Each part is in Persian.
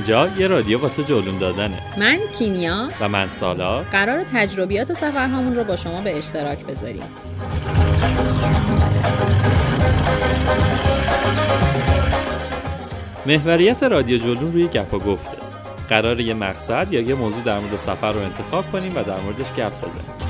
اینجا یه رادیو واسه جلون دادنه. من کیمیا. و من سالا. قرار تجربیات سفرهامون رو با شما به اشتراک بذاریم. محوریت رادیو جلون روی گپ و گفته. قرار یه مقصد یا یه موضوع در مورد سفر رو انتخاب کنیم و در موردش گپ بزنیم.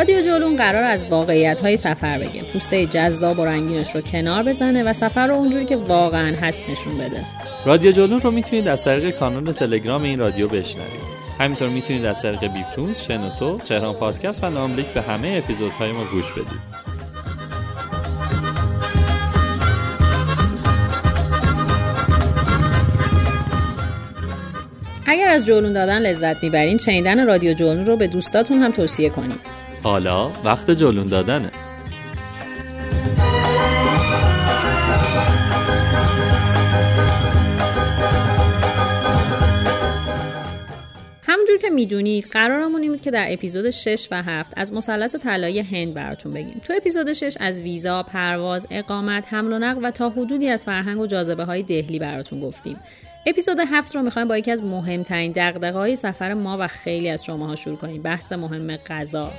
رادیو جولون قرار از واقعیت های سفر بگه پوسته جذاب و رنگینش رو کنار بزنه و سفر رو اونجوری که واقعا هست نشون بده. رادیو جولون رو می‌تونید از طریق کانال تلگرام این رادیو بشنوید. همینطور می‌تونید از طریق بیپتونز، شنوتو، تهران پادکست و ناملیک به همه اپیزودهای ما گوش بدید. اگر از جولون دادن لذت می‌برین شنیدن رادیو جولون رو به دوستاتون هم توصیه کنید. حالا وقت جلون دادنه. همونجور که می‌دونید قرارمون این بود که در اپیزود 6 و 7 از مثلث طلایی هند براتون بگیم. تو اپیزود 6 از ویزا، پرواز، اقامت، حمل و نقل و تا حدودی از فرهنگ و جاذبه های دهلی براتون گفتیم. اپیزود هفت رو می‌خوایم با یکی از مهمترین دقدقه های سفر ما و خیلی از شماها شروع کنیم. بحث مهم غذا.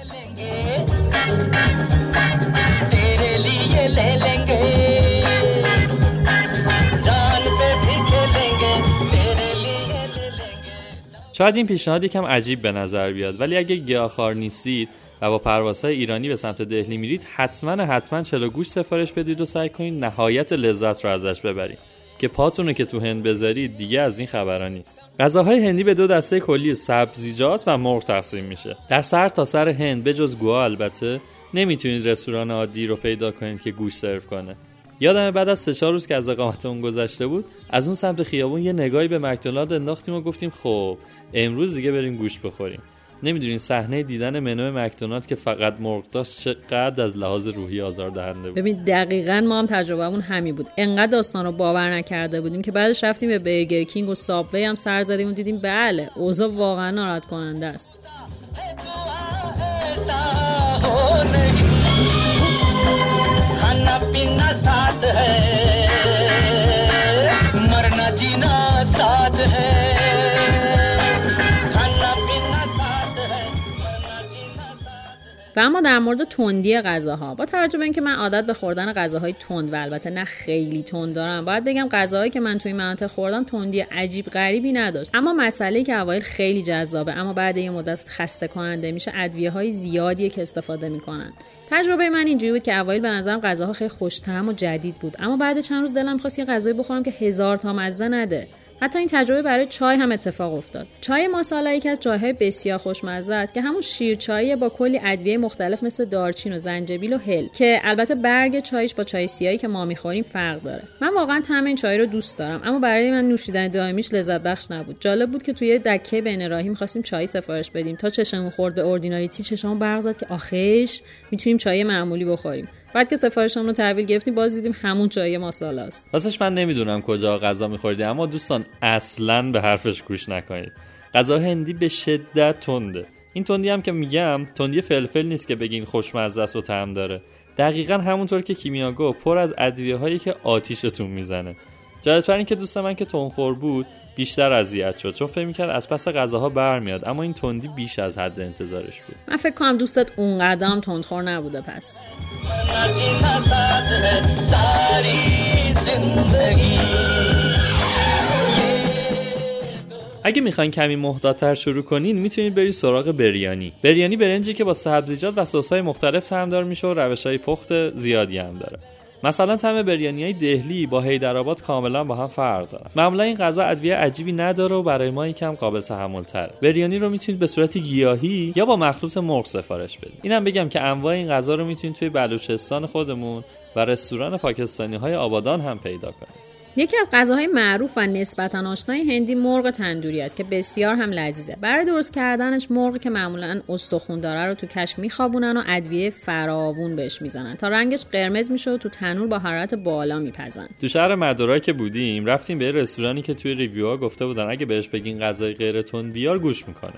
شاید این پیشنهاد یکم عجیب به نظر بیاد ولی اگه گیاهخوار نیستید و با پروازهای ایرانی به سمت دهلی میرید حتما حتما چلو گوش سفارش بدید و سعی کنید نهایت لذت رو ازش ببرید. که پاتون که تو هند بذارید دیگه از این خبرها نیست. غذاهای هندی به دو دسته کلی سبزیجات و مرغ تقسیم میشه. در سر تا سر هند بجز گوا البته نمی‌تونید رستوران عادی رو پیدا کنید که گوش سرو کنه. یادم بعد از سه چهار روز که از اقامت اون گذشته بود از اون سمت خیابون یه نگاهی به مکدونالد انداختیم و گفتیم خب امروز دیگه بریم گوش بخوریم. نمی‌دونین صحنه دیدن منو مکدونالد که فقط مرغ داشت چقدر از لحاظ روحی آزار دهنده بود. ببین دقیقا ما هم تجربهمون همین بود. انقدر داستان رو باور نکرده بودیم که بعدش رفتیم به برگر کینگ و سابوی هم سر زدیم و دیدیم بله اوضاع واقعا ناراحت کننده است. و اما در مورد تندی غذاها با توجه به اینکه من عادت به خوردن غذاهای تند و البته نه خیلی تند دارم باید بگم غذاهایی که من توی مناطق خوردم تندی عجیب غریبی نداشت. اما مسئله که اوایل خیلی جذابه اما بعد یه مدت خسته کننده میشه ادویه های زیادیه که استفاده می‌کنن. تجربه من اینجوری بود که اوایل به نظرم غذاها خیلی خوشتم و جدید بود اما بعد چند روز دلم خواست یه غذایی بخورم که هزار تا مزه نده. حتی این تجربه برای چای هم اتفاق افتاد. چای ماسالا یکی از چایهای بسیار خوشمزه است که همون شیر چاییه با کلی ادویه مختلف مثل دارچین و زنجبیل و هل که البته برگ چایش با چای سیاهی که ما می‌خوریم فرق داره. من واقعا طعم این چای رو دوست دارم اما برای من نوشیدن دائمیش لذت بخش نبود. جالب بود که توی دکه بین راهی می‌خواستیم چای سفارش بدیم تا چشمون خورد به اوردیناریتی چشمون برق زد که آخش می‌تونیم چای معمولی بخوریم. بعد که سفارشمون رو تحویل گرفتیم باز دیدیم همون چای ماسالا است. واسش من نمی‌دونم کجا غذا میخوردی اما دوستان اصلا به حرفش گوش نکنید. غذا هندی به شدت تنده. این تندی هم که میگم تندی فلفل نیست که بگین خوشمزه است و طعم داره. دقیقا همونطور که کیمیا پر از ادویه هایی که آتیشتون می‌زنه. جالبتر این که دوست من که تنخور بود بیشتر اذیت شد چون فکر می‌کرد از پس غذاها برمیاد. اما این تندی بیش از حد انتظارش بود. من فکر کنم دوستت اونقدر هم تندخور نبوده پس. اگه می‌خواین کمی محتاطتر شروع کنین می‌تونید برید سراغ بریانی. بریانی برنجی که با سبزیجات و سسهای مختلف تعمدار میشه و روش های پخت زیادی هم داره. مثلا طعم بریانی های دهلی با هیدرآباد کاملا با هم فرق دارن. معمولا این غذا ادویه عجیبی نداره و برای ما یکم قابل تحمل تره بریانی رو می‌تونید به صورت گیاهی یا با مخلوط مرغ سفارش بدید. اینم بگم که انواع این غذا رو می‌تونید توی بلوچستان خودمون و رستوران پاکستانی های آبادان هم پیدا کنید. یکی از غذاهای معروف و نسبتا آشنای هندی مرغ تندوری است که بسیار هم لذیذه. برای درست کردنش مرغ که معمولا استخون داره رو تو کشک میخوابونن و ادویه فراوون بهش می‌زنن. تا رنگش قرمز میشه و تو تنور با حرارت بالا میپزن. تو شهر مدارا که بودیم رفتیم به رستورانی که توی review ها گفته بودن اگه بهش بگین غذای غیر بیار گوش می‌کنه.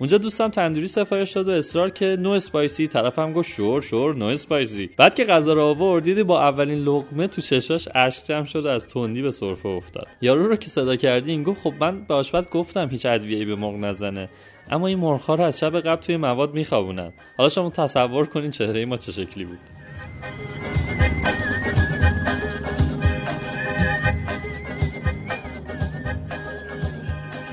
اونجا دوستم تندوری سفارش داد و اصرار که no spicy. طرفم گفت sure sure no spicy. بعد که غذا رو آورد دیدی با اولین لقمه تو چشاش اشک جمع شد از تندی به سرفه افتاد. یارو رو که صدا کردی این گفت خب من به آشپز گفتم هیچ ادویه‌ای به مرغ نزنه. اما این مرغ رو از شب قبل توی مواد میخوابونن. حالا شما تصور کنین چهره ما چه شکلی بود.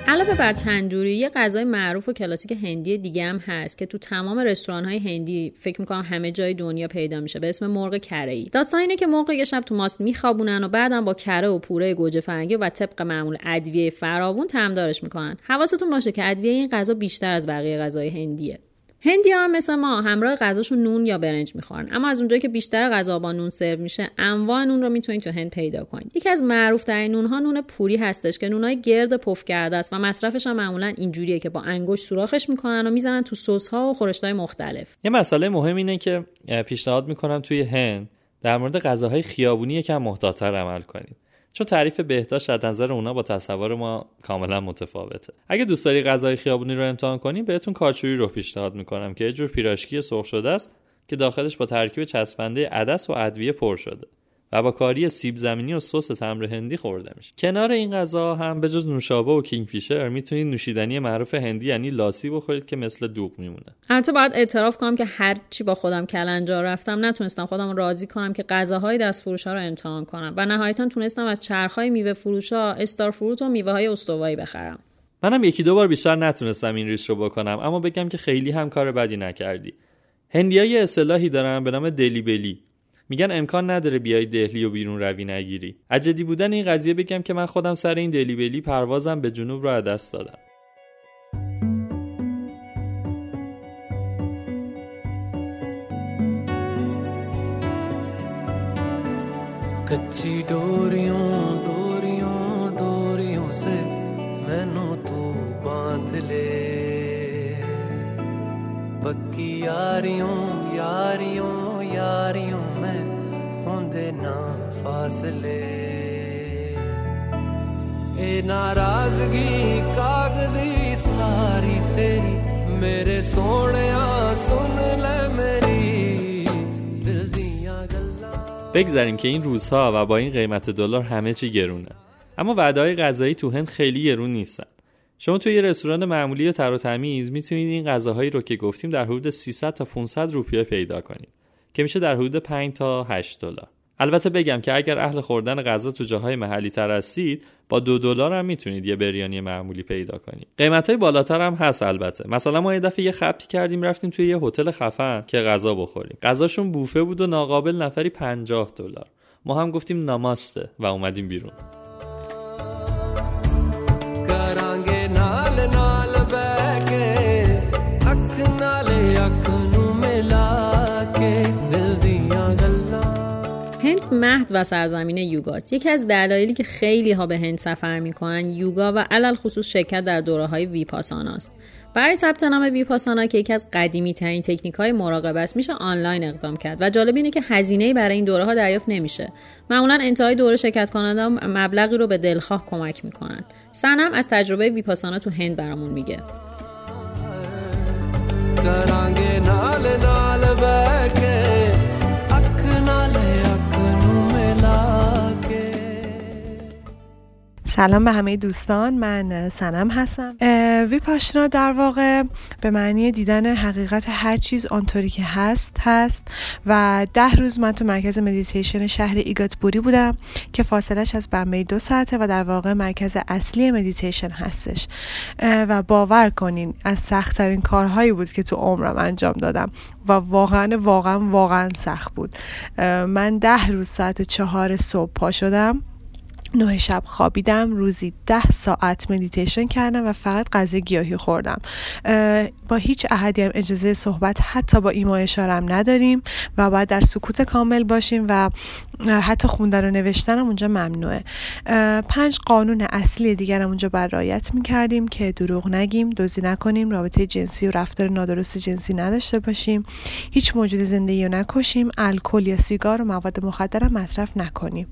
علاوه بر تندوری یه غذای معروف و کلاسیک هندی دیگه هم هست که تو تمام رستوران های هندی فکر می‌کنم همه جای دنیا پیدا میشه به اسم مرغ کره ای داستان اینه که مرغ یه شب تو ماست میخوابونن و بعدم با کره و پوره گوجه فرنگی و طبق معمول ادویه فراوون تمدارش می‌کنن. حواستون باشه که ادویه این غذا بیشتر از بقیه غذای هندیه. هندی هم مثل ما همراه غذاشون نون یا برنج می‌خورن. اما از اونجایی که بیشتر غذا با نون سرو میشه انواع نون رو می‌تونید تو هند پیدا کنید. یکی از معروف ترین نون ها نون پوری هستش که نونای گرد پف کرده است و مصرفش هم معمولا اینجوریه که با انگشت سوراخش می‌کنن و می‌زنن تو سس ها و خورشت های مختلف. یه مسئله مهم اینه که پیشنهاد می‌کنم توی هند در مورد غذاهای خیابونی یکم محتاطتر عمل کنید. چون تعریف بهداشت از نظر اونا با تصور ما کاملا متفاوته. اگه دوست داری غذای خیابونی رو امتحان کنی بهتون کاچوری رو پیشنهاد می‌کنم که یه جور پیراشکی سرخ شده است که داخلش با ترکیب چسبنده عدس و ادویه پر شده. و با کاری سیب زمینی و سس تمر هندی خورده میشه کنار این غذا هم به جز نوشابه و کینگفیشر می‌تونید نوشیدنی معروف هندی یعنی لاسی بخورید که مثل دوغ میمونه. البته باید اعتراف کنم که هر چی با خودم کلنجار رفتم نتونستم خودم راضی کنم که غذاهای دست فروش ها رو امتحان کنم و نهایتا تونستم از چرخهای میوه فروش ها استار فروت و میوه های استوایی بخرم. منم یکی دو بار بیشتر نتونستم این ریس رو بکنم اما بگم که خیلی هم کار بدی نکردی. هندیا یه اصطلاحی دارن به نام دلی بلی میگن امکان نداره بیای دهلی و بیرون روی نگیری. عجدی بودن این قضیه بگم که من خودم سر این دلی بلی پروازم به جنوب را دست دادم. کچی دوریوں دوریوں دوریوں سے مینو تو باندھ لے۔ پکی یاریوں یاریوں یاریوں فاصلے۔ اے ناراضگی کاغذی ساری تیری۔ میرے سونے سن لے میری۔ دل دیاں گلا۔ بگذاریم که این روزها و با این قیمت دلار همه چی گرونه. اما وعده های غذایی تو هند خیلی گرون نیستن. شما توی یه رستوران معمولی و تر و تمیز می‌تونید این غذاهایی رو که گفتیم در حدود 300 تا 500 روپیه پیدا کنید که میشه در حدود 5 تا 8 دلار. البته بگم که اگر اهل خوردن غذا تو جاهای محلی تر هستید با دو دلار هم می‌تونید یه بریانی معمولی پیدا کنید. قیمت های بالاتر هم هست البته. مثلا ما یه دفعه یه خبتی کردیم رفتیم توی یه هتل خفن که غذا بخوریم. غذاشون بوفه بود و ناقابل نفری 50 دلار. ما هم گفتیم ناماسته و اومدیم بیرون. مهد و سرزمین یوگاست یکی از دلایلی که خیلی ها به هند سفر می‌کنن یوگا و علل خصوص شرکت در دوره های ویپاسانا است. برای ثبت نام ویپاسانا که یکی از قدیمی ترین تکنیک های مراقبه است میشه آنلاین اقدام کرد و جالب اینه که هزینه برای این دوره ها دریافت نمیشه. معمولا انتهای دوره شرکت کننده مبلغی رو به دلخواه کمک می‌کنن. سنم از تجربه ویپاسانا تو هند برامون میگه. سلام به همه دوستان من سنم هستم. ویپاشنا در واقع به معنی دیدن حقیقت هر چیز آنطوری که هست هست و ده روز من تو مرکز مدیتیشن شهر ایگاتبوری بودم که فاصلش از بمبئی دو ساعته و در واقع مرکز اصلی مدیتیشن هستش. و باور کنین از سختترین کارهایی بود که تو عمرم انجام دادم و واقعا واقعا واقعا سخت بود. من ده روز ساعت چهار صبح پا شدم. نه شب خوابیدم روزی ده ساعت مدیتیشن کردم و فقط غذای گیاهی خوردم. با هیچ احدی هم اجازه صحبت حتی با ایما اشارم نداریم و باید در سکوت کامل باشیم و حتی خوندن و نوشتن اونجا ممنوعه. پنج قانون اصلی دیگر اونجا بر رعایت می‌کردیم که دروغ نگیم دوزی نکنیم رابطه جنسی و رفتار نادرست جنسی نداشته باشیم. هیچ موجود زندگی رو نکشیم الکل یا سیگار و مواد مخدر مصرف نکنیم.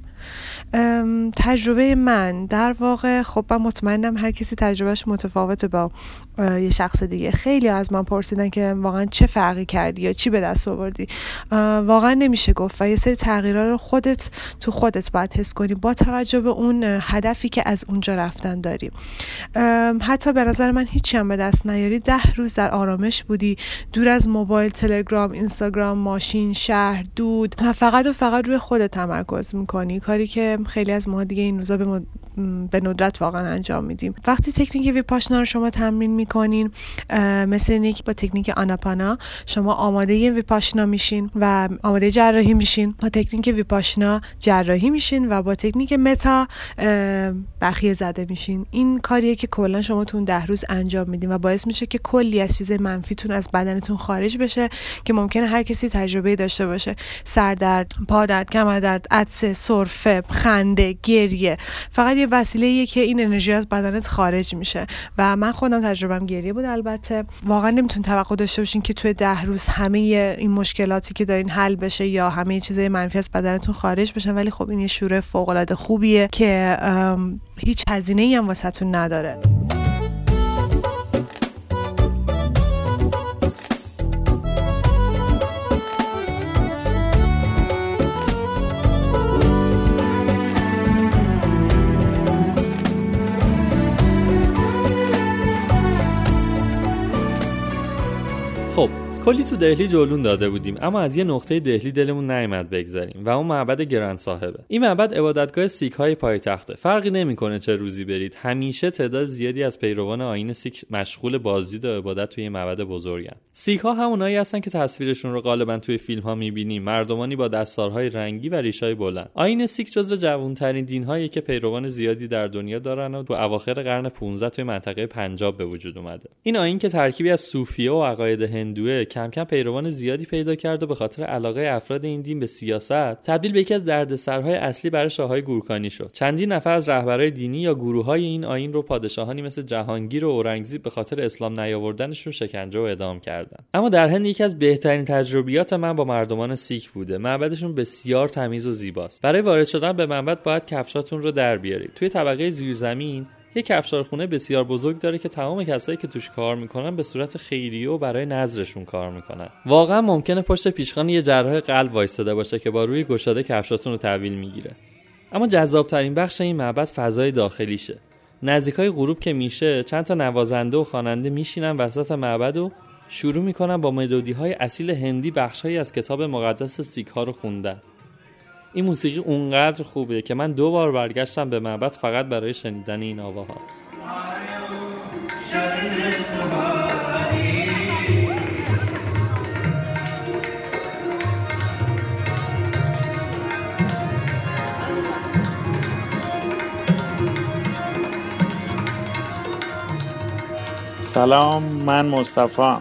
تجربه من. در واقع خب من مطمئنم هر کسی تجربهش متفاوته با یه شخص دیگه. خیلی از من پرسیدن که واقعا چه فرقی کردی یا چی به دست آوردی. واقعا نمیشه گفت و یه سری تغییرها رو خودت تو خودت باید حس کنی با توجه به اون هدفی که از اونجا رفتن داری. حتی به نظر من هیچی هم به دست نیاری. ده روز در آرامش بودی. دور از موبایل تلگرام اینستاگرام ماشین شهر دود. و فقط و فقط روی خودت تمرکز می‌کنی. کاری که خیلی از ما دیگه این روزا به, به ندرت واقعا انجام میدیم. وقتی تکنیک ویپاشنا رو شما تمرین می‌کنین مثل اینکه با تکنیک آناپانا شما آماده ویپاشنا میشین و آماده جراحی میشین. با تکنیک ویپاشنا جراحی میشین و با تکنیک متا بخیه زده میشین. این کاریه که کلا شما تو ده روز انجام میدین و باعث میشه که کلی از چیز منفیتون از بدنتون خارج بشه که ممکنه هر کسی تجربه داشته باشه. سردرد پادرد کمردرد عطسه سرفه خنده گریه. فقط یه وسیله که این انرژی از بدنت خارج میشه. و من خودم تجربم گریه بود البته. واقعا نمیتون توقع داشته باشین که توی ده روز همه این مشکلاتی که دارین حل بشه یا همه چیزای منفی از بدنتون خارج بشه ولی خب این یه شوره فوق العاده خوبیه که هیچ هزینه ای هم واسهتون نداره. کلی تو دهلی جولان داده بودیم اما از یه نقطه دهلی دلمون نیامد بگذاریم و اون معبد گرند صاحبه. این معبد عبادتگاه سیک های پایتخته. فرقی نمی‌کنه چه روزی برید همیشه تعداد زیادی از پیروان آیین سیک مشغول بازدید و عبادت توی معبد بزرگن. سیک ها همونایی هستن که تصویرشون رو غالبا توی فیلم ها می‌بینیم. مردمانی با دستارهای رنگی و ریشای بلند. آیین سیک جزو جوانترین دینهایی که پیروان زیادی در دنیا دارن و تو اواخر قرن 15 توی منطقه پنجاب به وجود اومده. این آیین که ترکیبی از صوفیه و عقاید هندوه کم کم پیروان زیادی پیدا کرد و به خاطر علاقه افراد این دین به سیاست تبدیل به یکی از دردسرهای اصلی برای شاههای گورکانی شد. چندین نفر از رهبرای دینی یا گوروهای این آیین رو پادشاهانی مثل جهانگیر و اورنگزیب به خاطر اسلام نیاوردنشون شکنجه و اعدام کردند اما در هند یکی از بهترین تجربیات من با مردمان سیک بوده. معبدشون بسیار تمیز و زیباست. برای وارد شدن به معبد باید کفشاتون رو در بیارید. توی طبقه زیرزمین یه کفشارخونه بسیار بزرگ داره که تمام کسایی که توش کار می‌کنن به صورت خیریه و برای نظرشون کار می‌کنن. واقعا ممکنه پشت پیشخان یه جراح قلب وایستاده باشه که با روی گشاده کفشاتون رو تحویل می‌گیره. اما جذابترین بخش این معبد فضای داخلیشه. نزدیکای غروب که میشه چند تا نوازنده و خواننده میشینن وسط معبد و شروع می‌کنن با ملودی های اصیل هندی بخشهایی از کتاب مقدس سیک ها رو خوندن. این موسیقی اونقدر خوبه که من دو بار برگشتم به معبد فقط برای شنیدن این آواها. سلام من مصطفی.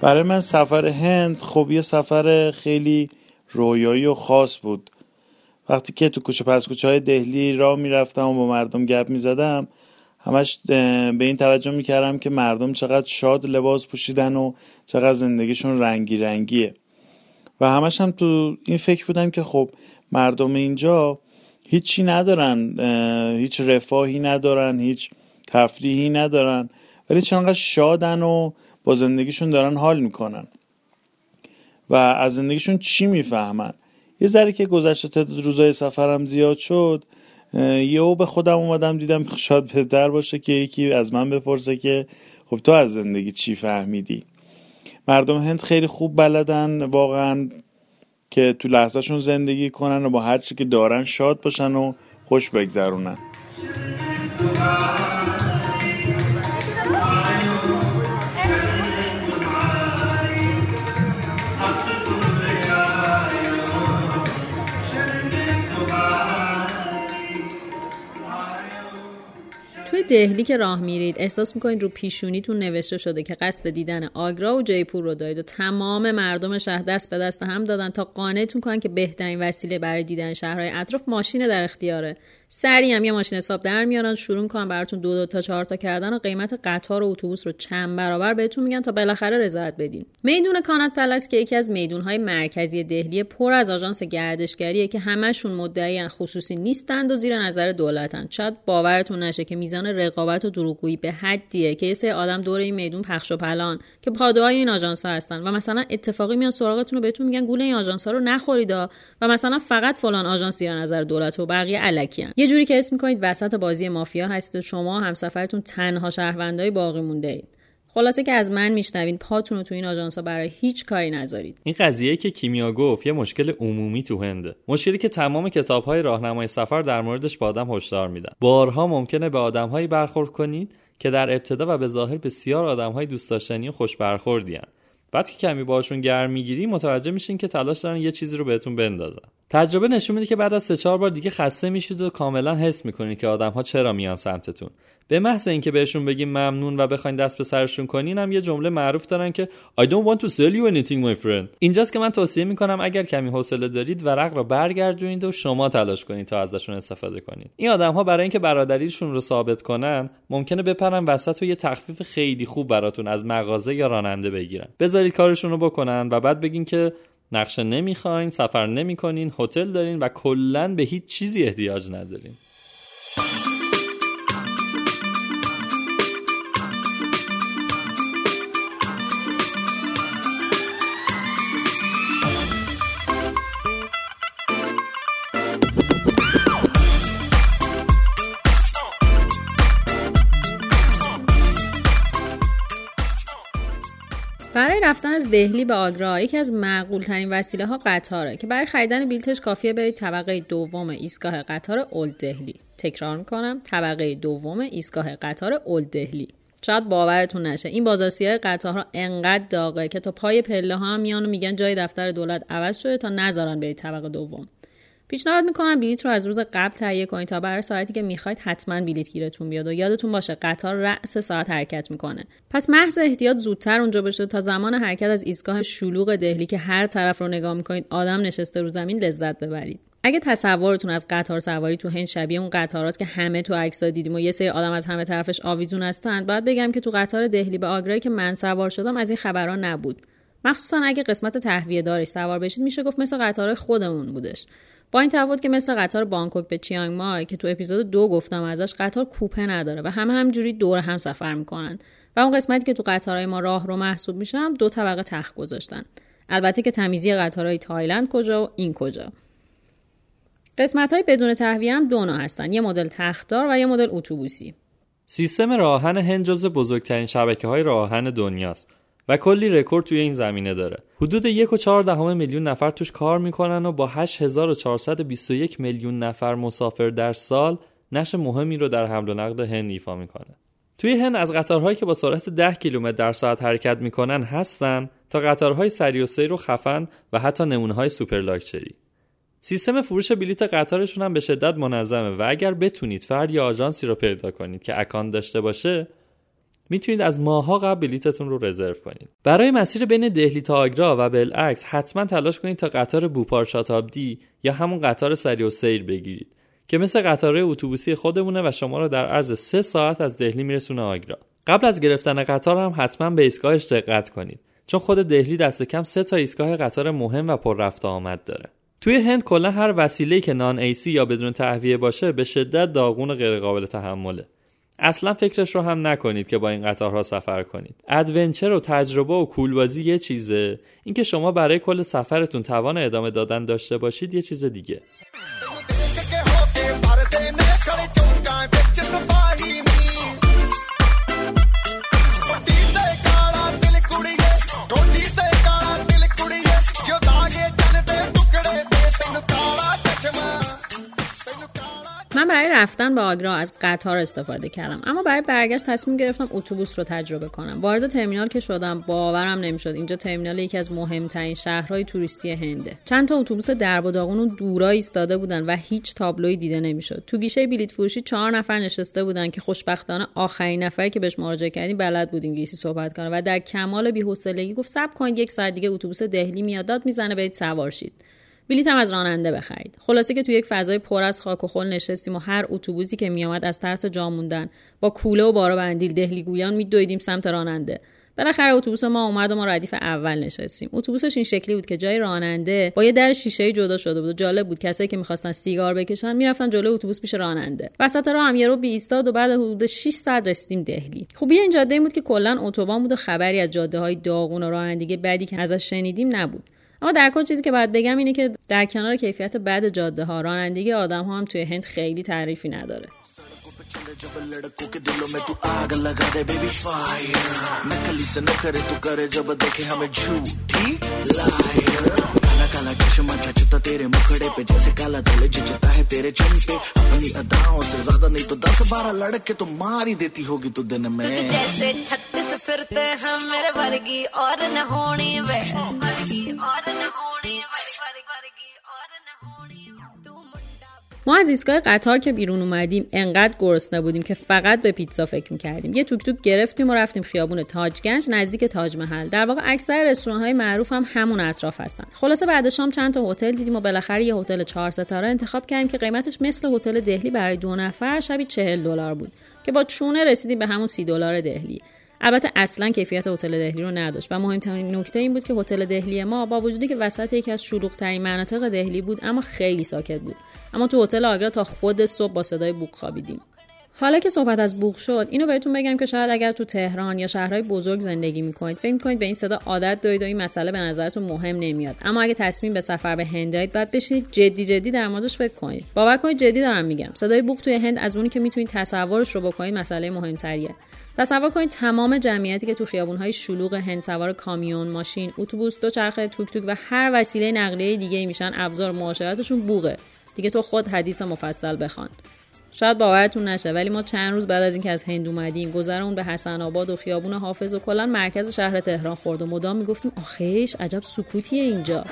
برای من سفر هند خب یه سفر خیلی رویایی و خاص بود. وقتی که تو کوچه پس کوچه های دهلی را می‌رفتم و با مردم گپ می‌زدم همش به این توجه می‌کردم که مردم چقدر شاد لباس پوشیدن و چقدر زندگیشون رنگی رنگیه. و همش هم تو این فکر بودم که خب مردم اینجا هیچی ندارن هیچ رفاهی ندارن هیچ تفریحی ندارن ولی چقدر شادن و با زندگیشون دارن حال می‌کنن. و از زندگیشون چی می‌فهمن؟ یه ذره که گذشته تعداد روزای سفرم زیاد شد یهو به خودم اومدم دیدم شاید بهتر باشه که یکی از من بپرسه که خب تو از زندگی چی فهمیدی؟ مردم هند خیلی خوب بلدن واقعا که تو لحظهشون زندگی کنن و با هر چی که دارن شاد باشن و خوش بگذرونن. دهلی که راه میرید احساس می‌کنید رو پیشونیتون نوشته شده که قصد دیدن آگرا و جیپور رو دارید و تمام مردم شهر دست به دست هم دادن تا قانعتون کنن که بهترین وسیله برای دیدن شهرهای اطراف ماشین در اختیاره. سریع هم یه ماشین حساب در میارن شروع می‌کنن براتون دو دو تا چهار تا کردن و قیمت قطار و اتوبوس رو چند برابر بهتون میگن تا بالاخره رضایت بدین. میدون کانات پلاس که یکی از میدونهای مرکزی دهلی پر از آژانس گردشگریه که همشون مدعی خصوصی نیستند و زیر نظر دولتن. شاید باورتون نشه که میزان رقابت و دروغگویی به حدیه که یه سری آدم دور این میدون پخش و پلان که پادوهای این آژانس هستن و مثلا اتفاقی میان سراغتون رو بهتون میگن گول این آژانس ها رو نخورید و مثلا فقط فلان آژانس زیر نظر دولت و بقیه الکیان یه جوری که اسم می‌کنید وسط بازی مافیا هستید و شما همسفرتون تنها شهروندای باقی مونده اید. خلاصه که از من میشنوین پاتون رو تو این آژانس برای هیچ کاری نذارید. این قضیه که کیمیا گفت یه مشکل عمومی تو هنده. مشکلی که تمام کتاب های راهنمای سفر در موردش به آدم هشدار میدن. بارها ممکنه به آدمهایی برخورد کنید که در ابتدا و به ظاهر بسیار آدمهای دوست داشتنی و خوش برخوردین بعد که کمی باشون گرم می‌گیری متوجه میشین که تلاش دارن یه چیزی رو بهتون بندازن. تجربه نشون میده که بعد از سه چهار بار دیگه خسته میشید و کاملا حس می‌کنید که آدم ها چرا میان سمتتون. به محض اینکه بهشون بگیم ممنون و بخواین دست به سرشون کنین هم یه جمله معروف دارن که I don't want to sell you anything my friend. اینجاست که من توصیه می‌کنم اگر کمی حوصله دارید ورق رو برگردونید و شما تلاش کنید تا ازشون استفاده کنید. این آدم ها برای اینکه برادریشون رو ثابت کنن ممکنه بپرن وسط و یه تخفیف خیلی خوب براتون از مغازه یا راننده بگیرن. بذارید کارشون رو بکنن و بعد بگین که نقشه نمی‌خواین سفر نمی‌کنین هتل دارین و کلا به هیچ چیزی احتیاج ندارین. رفتن از دهلی به آگرا یکی از معقول ترین وسیله ها قطاره که برای خریدن بیلتش کافیه برید طبقه دوم ایستگاه قطار اولد دهلی. تکرار می‌کنم طبقه دوم ایستگاه قطار اولد دهلی. شاید باورتون نشه این بازار سیاه قطارها انقدر داغه که تا پای پله ها هم میان و میگن جای دفتر دولت عوض شده تا نذارن برید طبقه دوم. پیشنهاد می‌کنم بلیط رو از روز قبل تهیه کنید تا برای ساعتی که می‌خواید حتما بلیط گیرتون بیاد و یادتون باشه قطار رأس ساعت حرکت می‌کنه. پس محض احتیاط زودتر اونجا بشه تا زمان حرکت از ایستگاه شلوغ دهلی که هر طرف رو نگاه می‌کنید آدم نشسته رو زمین لذت ببرید. اگه تصورتون از قطار سواری تو هند شبیه اون قطاراست که همه تو عکسا دیدیم و یه سری آدم از همه طرفش آویزون هستن باید بگم که تو قطار دهلی به آگرایی که من سوار شدم از این خبرها نبود. مخصوصا اگه قسمت تهویه دارش سوار بشید میشه گفت مثل قطار خودمون بودش. با این تفاوت که مثل قطار بانکوک به چیانگ مای که تو اپیزود دو گفتم ازش قطار کوپه نداره و همه همجوری دور هم سفر می‌کنن. و اون قسمتی که تو قطارهای ما راه رو محسوب میشه دو طبقه تخت گذاشتن. البته که تمیزی قطارهای تایلند کجا و این کجا. قسمت های بدون تهویه هم دو هستن. یه مدل تختدار و یه مدل اتوبوسی. سیستم راه‌آهن هند جز بزرگترین شبکه های راه‌آهن دنیاست. و کلی رکورد توی این زمینه داره. حدود یک و چهار دهم میلیون نفر توش کار می‌کنن و با 8421 میلیون نفر مسافر در سال نقش مهمی رو در حمل و نقل هند ایفا می‌کنه. توی هند از قطارهایی که با سرعت 10 کیلومتر در ساعت حرکت می‌کنن هستن تا قطارهای سری و سیر و خفن و حتی نمونه های سوپر لاکچری. سیستم فروش بلیت قطارشون هم به شدت منظمه و اگر بتونید فرد یا آژانسی رو پیدا کنید که اکان داشته باشه می‌تونید از ماها قبل بلیتتون رو رزرو کنید. برای مسیر بین دهلی تا آگرا و بالعکس حتما تلاش کنید تا قطار بوپار شاتابدی یا همون قطار سری و سیر بگیرید که مثل قطارهای اتوبوسی خودمونه و شما رو در عرض سه ساعت از دهلی میرسونه آگرا. قبل از گرفتن قطار هم حتما به ایستگاهش دقت کنید چون خود دهلی دست کم سه تا ایستگاه قطار مهم و پر رفت آمد داره. توی هند کلا هر وسیله‌ای که non AC یا بدون تهویه باشه به شدت داغون و غیرقابل تحمله. اصلا فکرش رو هم نکنید که با این قطارها سفر کنید. adventure و تجربه و cool بازی یه چیزه. اینکه شما برای کل سفرتون توان ادامه دادن داشته باشید یه چیز دیگه. من برای رفتن به آگرا از قطار استفاده کردم. اما برای برگشت تصمیم گرفتم اتوبوس رو تجربه کنم. وارد ترمینال که شدم باورم نمی‌شد. اینجا ترمینال یکی از مهمترین شهرهای توریستی هنده چند تا اتوبوس درب و داغون و دورا ایستاده بودن و هیچ تابلوی دیده نمی‌شد. تو گیشه بلیط فروشی چهار نفر نشسته بودن که خوشبختانه آخرین نفری که بهش مراجعه کردیم بلد بود انگلیسی صحبت کنه و در کمال بی‌حوصلگی گفت صبر کنید یک ساعت دیگه اتوبوس دهلی میاد. داد می‌زنه برید سوار شید. بلیط هم از راننده بخرید. خلاصه که تو یک فضای پر از خاک و خل نشستیم و هر اتوبوسی که میآمد از ترس جا موندن. با کوله و بارا بندیل دهلی گویان میدویدیم سمت راننده. بالاخره اتوبوس ما اومد و ما ردیف اول نشستیم. اتوبوسش این شکلی بود که جای راننده با یه در شیشه جدا شده بود و جالب بود کسایی که می‌خواستن سیگار بکشن می‌رفتن جلو اتوبوس پیش راننده. وسط راه هم یه رو و بعد حدود 6 ساعت رسیدیم دهلی. خوبی این جاده این بود که کلا اتوبان بود و خبری از جاده های داغون و رانندگی بدی که ازش شنیدیم نبود. اما در کل چیزی که باید بگم اینه که در کنار کیفیت بد جاده ها رانندگی آدم ها هم توی هند خیلی تعریفی نداره. काला चश्मा जचता तेरे मुखड़े पे। जैसे काला दिल जचता है तेरे चमके अपनी अदाओं से ज़्यादा नहीं तो दस बारह लड़के तो मार ही देती होगी तू दिन में। जैसे छत्तीस फिरते हैं, मेरे वर्गी और न होनी वे वर्गी, और न होनी वर्गी, और न होनी। ما از ایستگاه قطار که بیرون اومدیم انقدر گرسنه بودیم که فقط به پیتزا فکر می‌کردیم. یه توک توک گرفتیم و رفتیم خیابون تاجگنج نزدیک تاج محل. در واقع اکثر رستوران های معروف هم همون اطراف هستن. خلاصه بعد شام چند تا هتل دیدیم و بالاخره یه هتل چهار ستاره انتخاب کردیم که قیمتش مثل هتل دهلی برای دو نفر شبی چهل دلار بود که با چونه رسیدیم به همون سی دلار دهلی. البته اصلا کیفیت هتل دهلی رو نداشت و مهمترین نکته این بود که هتل دهلی ما با وجودی که وسط یکی از شلوغترین مناطق دهلی بود اما خیلی ساکت بود. اما تو هتل آگرا تا خود صبح با صدای بوق خوابیدیم. حالا که صحبت از بوق شد اینو بهتون بگم که شاید اگر تو تهران یا شهرهای بزرگ زندگی می‌کنید فکر می‌کنید به این صدا عادت دارید و این مسئله به نظرتون مهم نمیاد. اما اگه تصمیم به سفر به هند دارید باید بشینید جدی جدی در موردش فکر کنید. باور کنید جدی دارم میگم. صدای بوق توی هند از اونی که می‌تونید تصورش رو بکنید مسئله مهمتریه. تصور کنید تمام جمعیتی که تو خیابونهای شلوغ هند سوار کامیون، ماشین، اتوبوس، دوچرخه، توک توک و هر وسیله نقلیه دیگه میشن ابزار معاشرتشون بوغه. دیگه تو خود حدیث مفصل بخوان. شاید باورتون نشه ولی ما چند روز بعد از اینکه از هند اومدیم گذرمون به حسن آباد و خیابون حافظ و کلا مرکز شهر تهران خورد و مدام می‌گفتیم آخیش عجب سکوتیه اینجا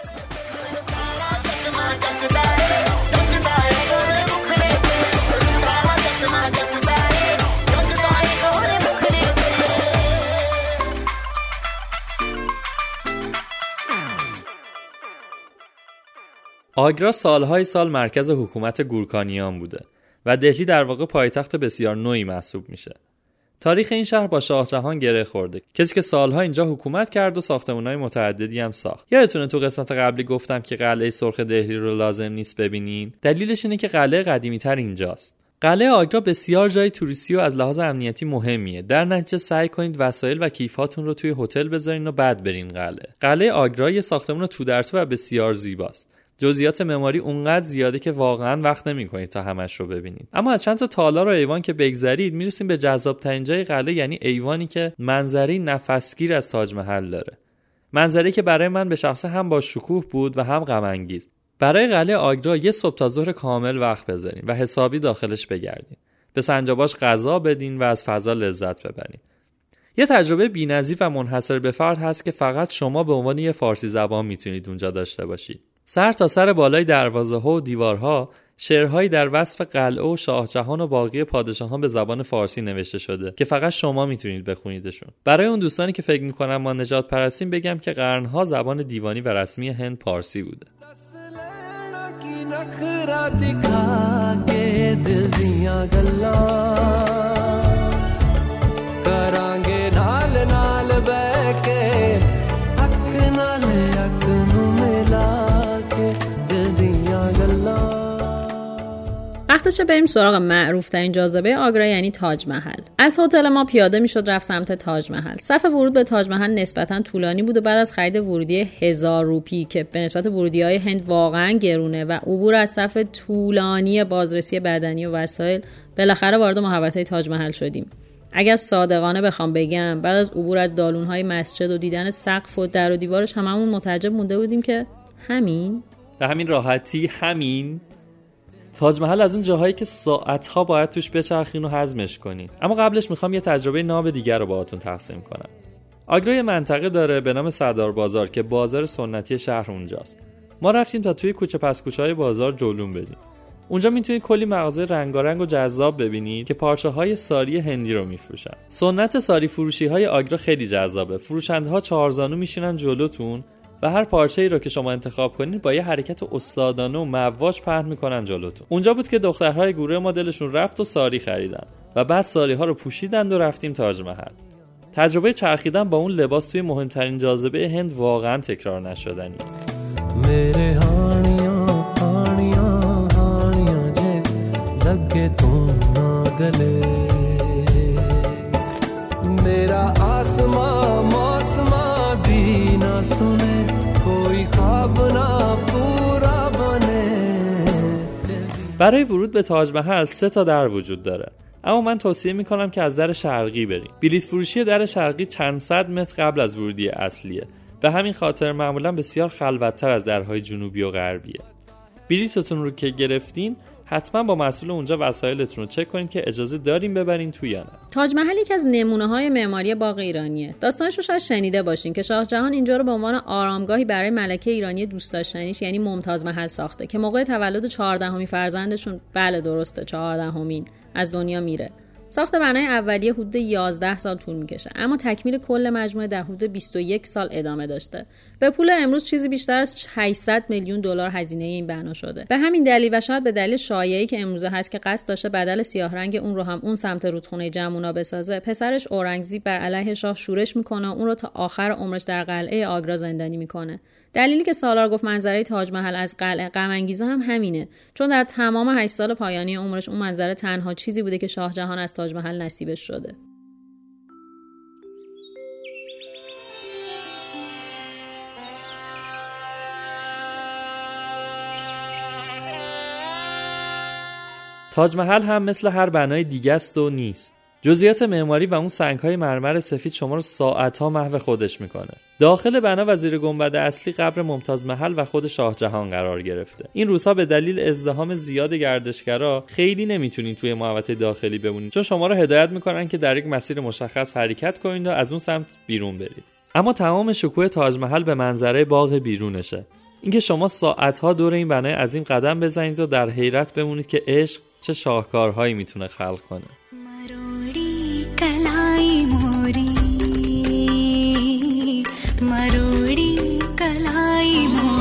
آگرا سالهای سال مرکز حکومت گورکانیان بوده و دهلی در واقع پایتخت بسیار نوعی محسوب میشه. تاریخ این شهر با شاه جهان گره خورده. کسی که سالها اینجا حکومت کرد و ساختمانهای متعددی هم ساخت. یادتونه تو قسمت قبلی گفتم که قلعه سرخ دهلی رو لازم نیست ببینین؟ دلیلش اینه که قلعه قدیمی تر اینجاست. قلعه آگرا بسیار جای توریستی و از لحاظ امنیتی مهمیه. در نتیجه سعی کنید وسایل و کیفاتون رو توی هتل بذارین و بعد برین قلعه. قلعه آگرا یه ساختمان تو در تو و بسیار زیباست. جزئیات معماری اونقدر زیاده که واقعا وقت نمی‌کنید تا همش رو ببینید. اما از چند تا تالار و ایوان که بگذرید می‌رسیم به جذاب ترین جای قلعه یعنی ایوانی که منظری نفسگیر از تاج محل داره. منظری که برای من به شخصه هم با شکوه بود و هم غم برای قلعه آگرا یه صبح تا ظهر کامل وقت بذارین و حسابی داخلش بگردین به سنجاباش غذا بدین و از فضا لذت ببرین یه تجربه بی‌نظیر و منحصر به فرد هست که فقط شما به عنوان یه فارسی زبان می‌تونید اونجا داشته باشید. سر تا سر بالای دروازه ها و دیوارها شعرهایی در وصف قلعه و شاهجهان و باقی پادشاهان به زبان فارسی نوشته شده که فقط شما می‌تونید بخونیدشون. برای اون دوستانی که فکر می‌کنن ما نجات پرستیم بگم که قرنها زبان دیوانی و رسمی هند پارسی بوده. وقتشه بریم سراغ معروف ترین جاذبه آگرا یعنی تاج محل. از هتل ما پیاده می‌شد رفت سمت تاج محل. صف ورود به تاج محل نسبتا طولانی بود و بعد از خرید ورودی هزار روپی که به نسبت ورودی های هند واقعا گرونه و عبور از صف طولانی بازرسی بدنی و وسایل بالاخره وارد محوطه تاج محل شدیم. اگر صادقانه بخوام بگم بعد از عبور از دالون های مسجد و دیدن سقف و در و دیوارش هممون متعجب مونده بودیم که همین؟ به همین راحتی همین؟ تاج محل از اون جاهایی که ساعتها باید توش بچرخین و هضمش کنین. اما قبلش می‌خوام یه تجربه ناب دیگر رو باهاتون تقسیم کنم. آگرا منطقه داره به نام سردار بازار که بازار سنتی شهر اونجاست. ما رفتیم تا توی کوچه پس های بازار جلوم بدیم. اونجا می‌تونید کلی مغازه رنگارنگ و جذاب ببینید که پارچه های ساری هندی رو میفروشن. سنت ساری فروشی های آگرا خیلی جذابه. فروشنده ها چهارزانو میشینن جلوتون و هر پارچه ای را که شما انتخاب کنید با یه حرکت استادانه و مواج پهن می‌کنن جلوتون. اونجا بود که دخترهای گروه ما دلشون رفت و ساری خریدن و بعد ساری ها رو پوشیدند و رفتیم تاج محل. تجربه چرخیدن با اون لباس توی مهمترین جاذبه هند واقعا تکرار نشدنی. برای ورود به تاج محل سه تا در وجود داره. اما من توصیه می‌کنم که از در شرقی بریم. بلیت فروشی در شرقی چند صد متر قبل از ورودی اصلیه. به همین خاطر معمولا بسیار خلوتتر از درهای جنوبی و غربیه. بلیتتون رو که گرفتین حتما با مسئول اونجا وسایلتون رو چک کنید که اجازه داریم ببرین تو یا نه. تاج محل یکی از نمونه های معماری باغ ایرانیه. داستانش رو شاید شنیده باشین که شاه جهان اینجا رو به عنوان آرامگاهی برای ملکه ایرانی دوست داشتنیش یعنی ممتاز محل ساخته که موقع تولد چهاردهمین فرزندشون بله درسته چهاردهمین از دنیا میره. ساخت بنای اولیه حدود 11 سال طول می‌کشه. اما تکمیل کل مجموعه در حدود 21 سال ادامه داشته. به پول امروز چیزی بیشتر از 800 میلیون دلار هزینه این بنا شده. به همین دلیل و شاید به دلیل شایعی که امروزه هست که قصد داشته بدل سیاه رنگ اون رو هم اون سمت رودخونه جمونا بسازه پسرش اورنگزیب بر علیه شاه شورش می‌کنه اون رو تا آخر عمرش در قلعه آگرا زندانی می‌کنه. دلیلی که سالار گفت منظره تاج محل از قلعه غم هم همینه. چون در تمام 8 سال پایانی عمرش اون منظره تنها چیزی بوده که شاه جهان از تاج محل نصیبش شده. تاج محل هم مثل هر بنای دیگه است و نیست. جزئیات معماری و اون های مرمر سفید شما رو ساعتها محو خودش می‌کنه. داخل بنا و زیر گنبد اصلی قبر ممتاز محل و خود شاه جهان قرار گرفته. این روزها به دلیل ازدهام زیاد گردشگرا خیلی نمی‌تونید توی محوطه داخلی بمونید چون شما رو هدایت می‌کنن که در یک مسیر مشخص حرکت کنید و از اون سمت بیرون برید. اما تمام شکوه تاج محل به منظره باغ بیرونشه. اینکه شما ساعتها دور این بنای عظیم قدم بزنید و در حیرت بمونید که عشق چه شاهکارهایی می‌تونه خلق کنه. കലായി മോരി മറുപടി കലായി മോരി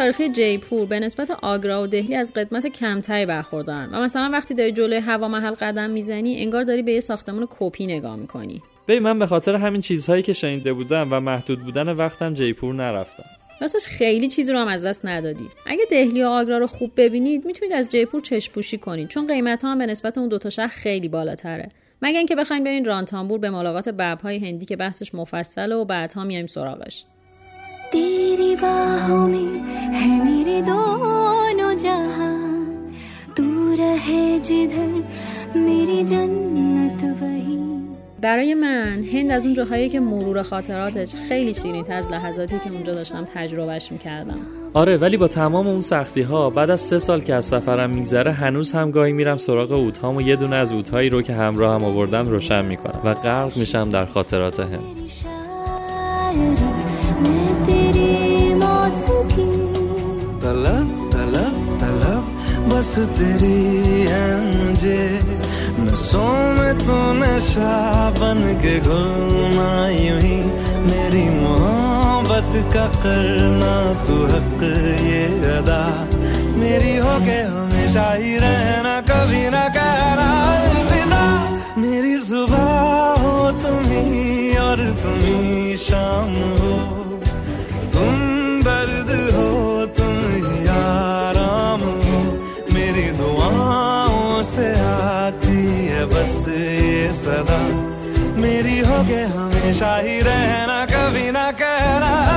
تاریخی جیپور به نسبت آگرا و دهلی از قدمت کمتری برخوردارن. و مثلا وقتی داری جلوی هوا محل قدم می‌زنی انگار داری به یه ساختمان کپی نگاه می‌کنی. به من به خاطر همین چیزهایی که شنیده بودم و محدود بودن وقتم جیپور نرفتم. راستش خیلی چیزی رو هم از دست ندادی. اگه دهلی و آگرا رو خوب ببینید می‌تونید از جیپور چشم پوشی کنید چون قیمت ها هم به nسبت اون دوتا شهر خیلی بالاتره. مگر اینکه بخوایم برین رانتامبور به ملاقات ببرهای هندی که بحثش مفصله و بعدها میایم سراغش. तेरी बाहों में है मेरे दोनों जहां तू रहे जिधर मेरी जन्नत वही برای من هند از اون جاهایی که مرور خاطراتش خیلی شیرین از لحظاتی که اونجا داشتم تجربهش میکردم آره ولی با تمام اون سختی ها بعد از سه سال که از سفرم میگذره هنوز هم گاهی میرم سراغ اوتهام و یه دونه از اوتهایی رو که همراه هم آوردم روشن میکنم و غرق میشم در خاطرات هند बस तेरी है मुझे में तो नशा बन के घुलना यूँ ही मेरी मोहब्बत का करना तू हक ये अदा। मेरी हो के हमेशा ही रहना, कभी ना कहना अलविदा मेरी सुबह हो तुम ही और तुम ही शाम हो। से आती है बस ये सदा। मेरी हो गए हमेशा ही रहना, कभी ना कहना।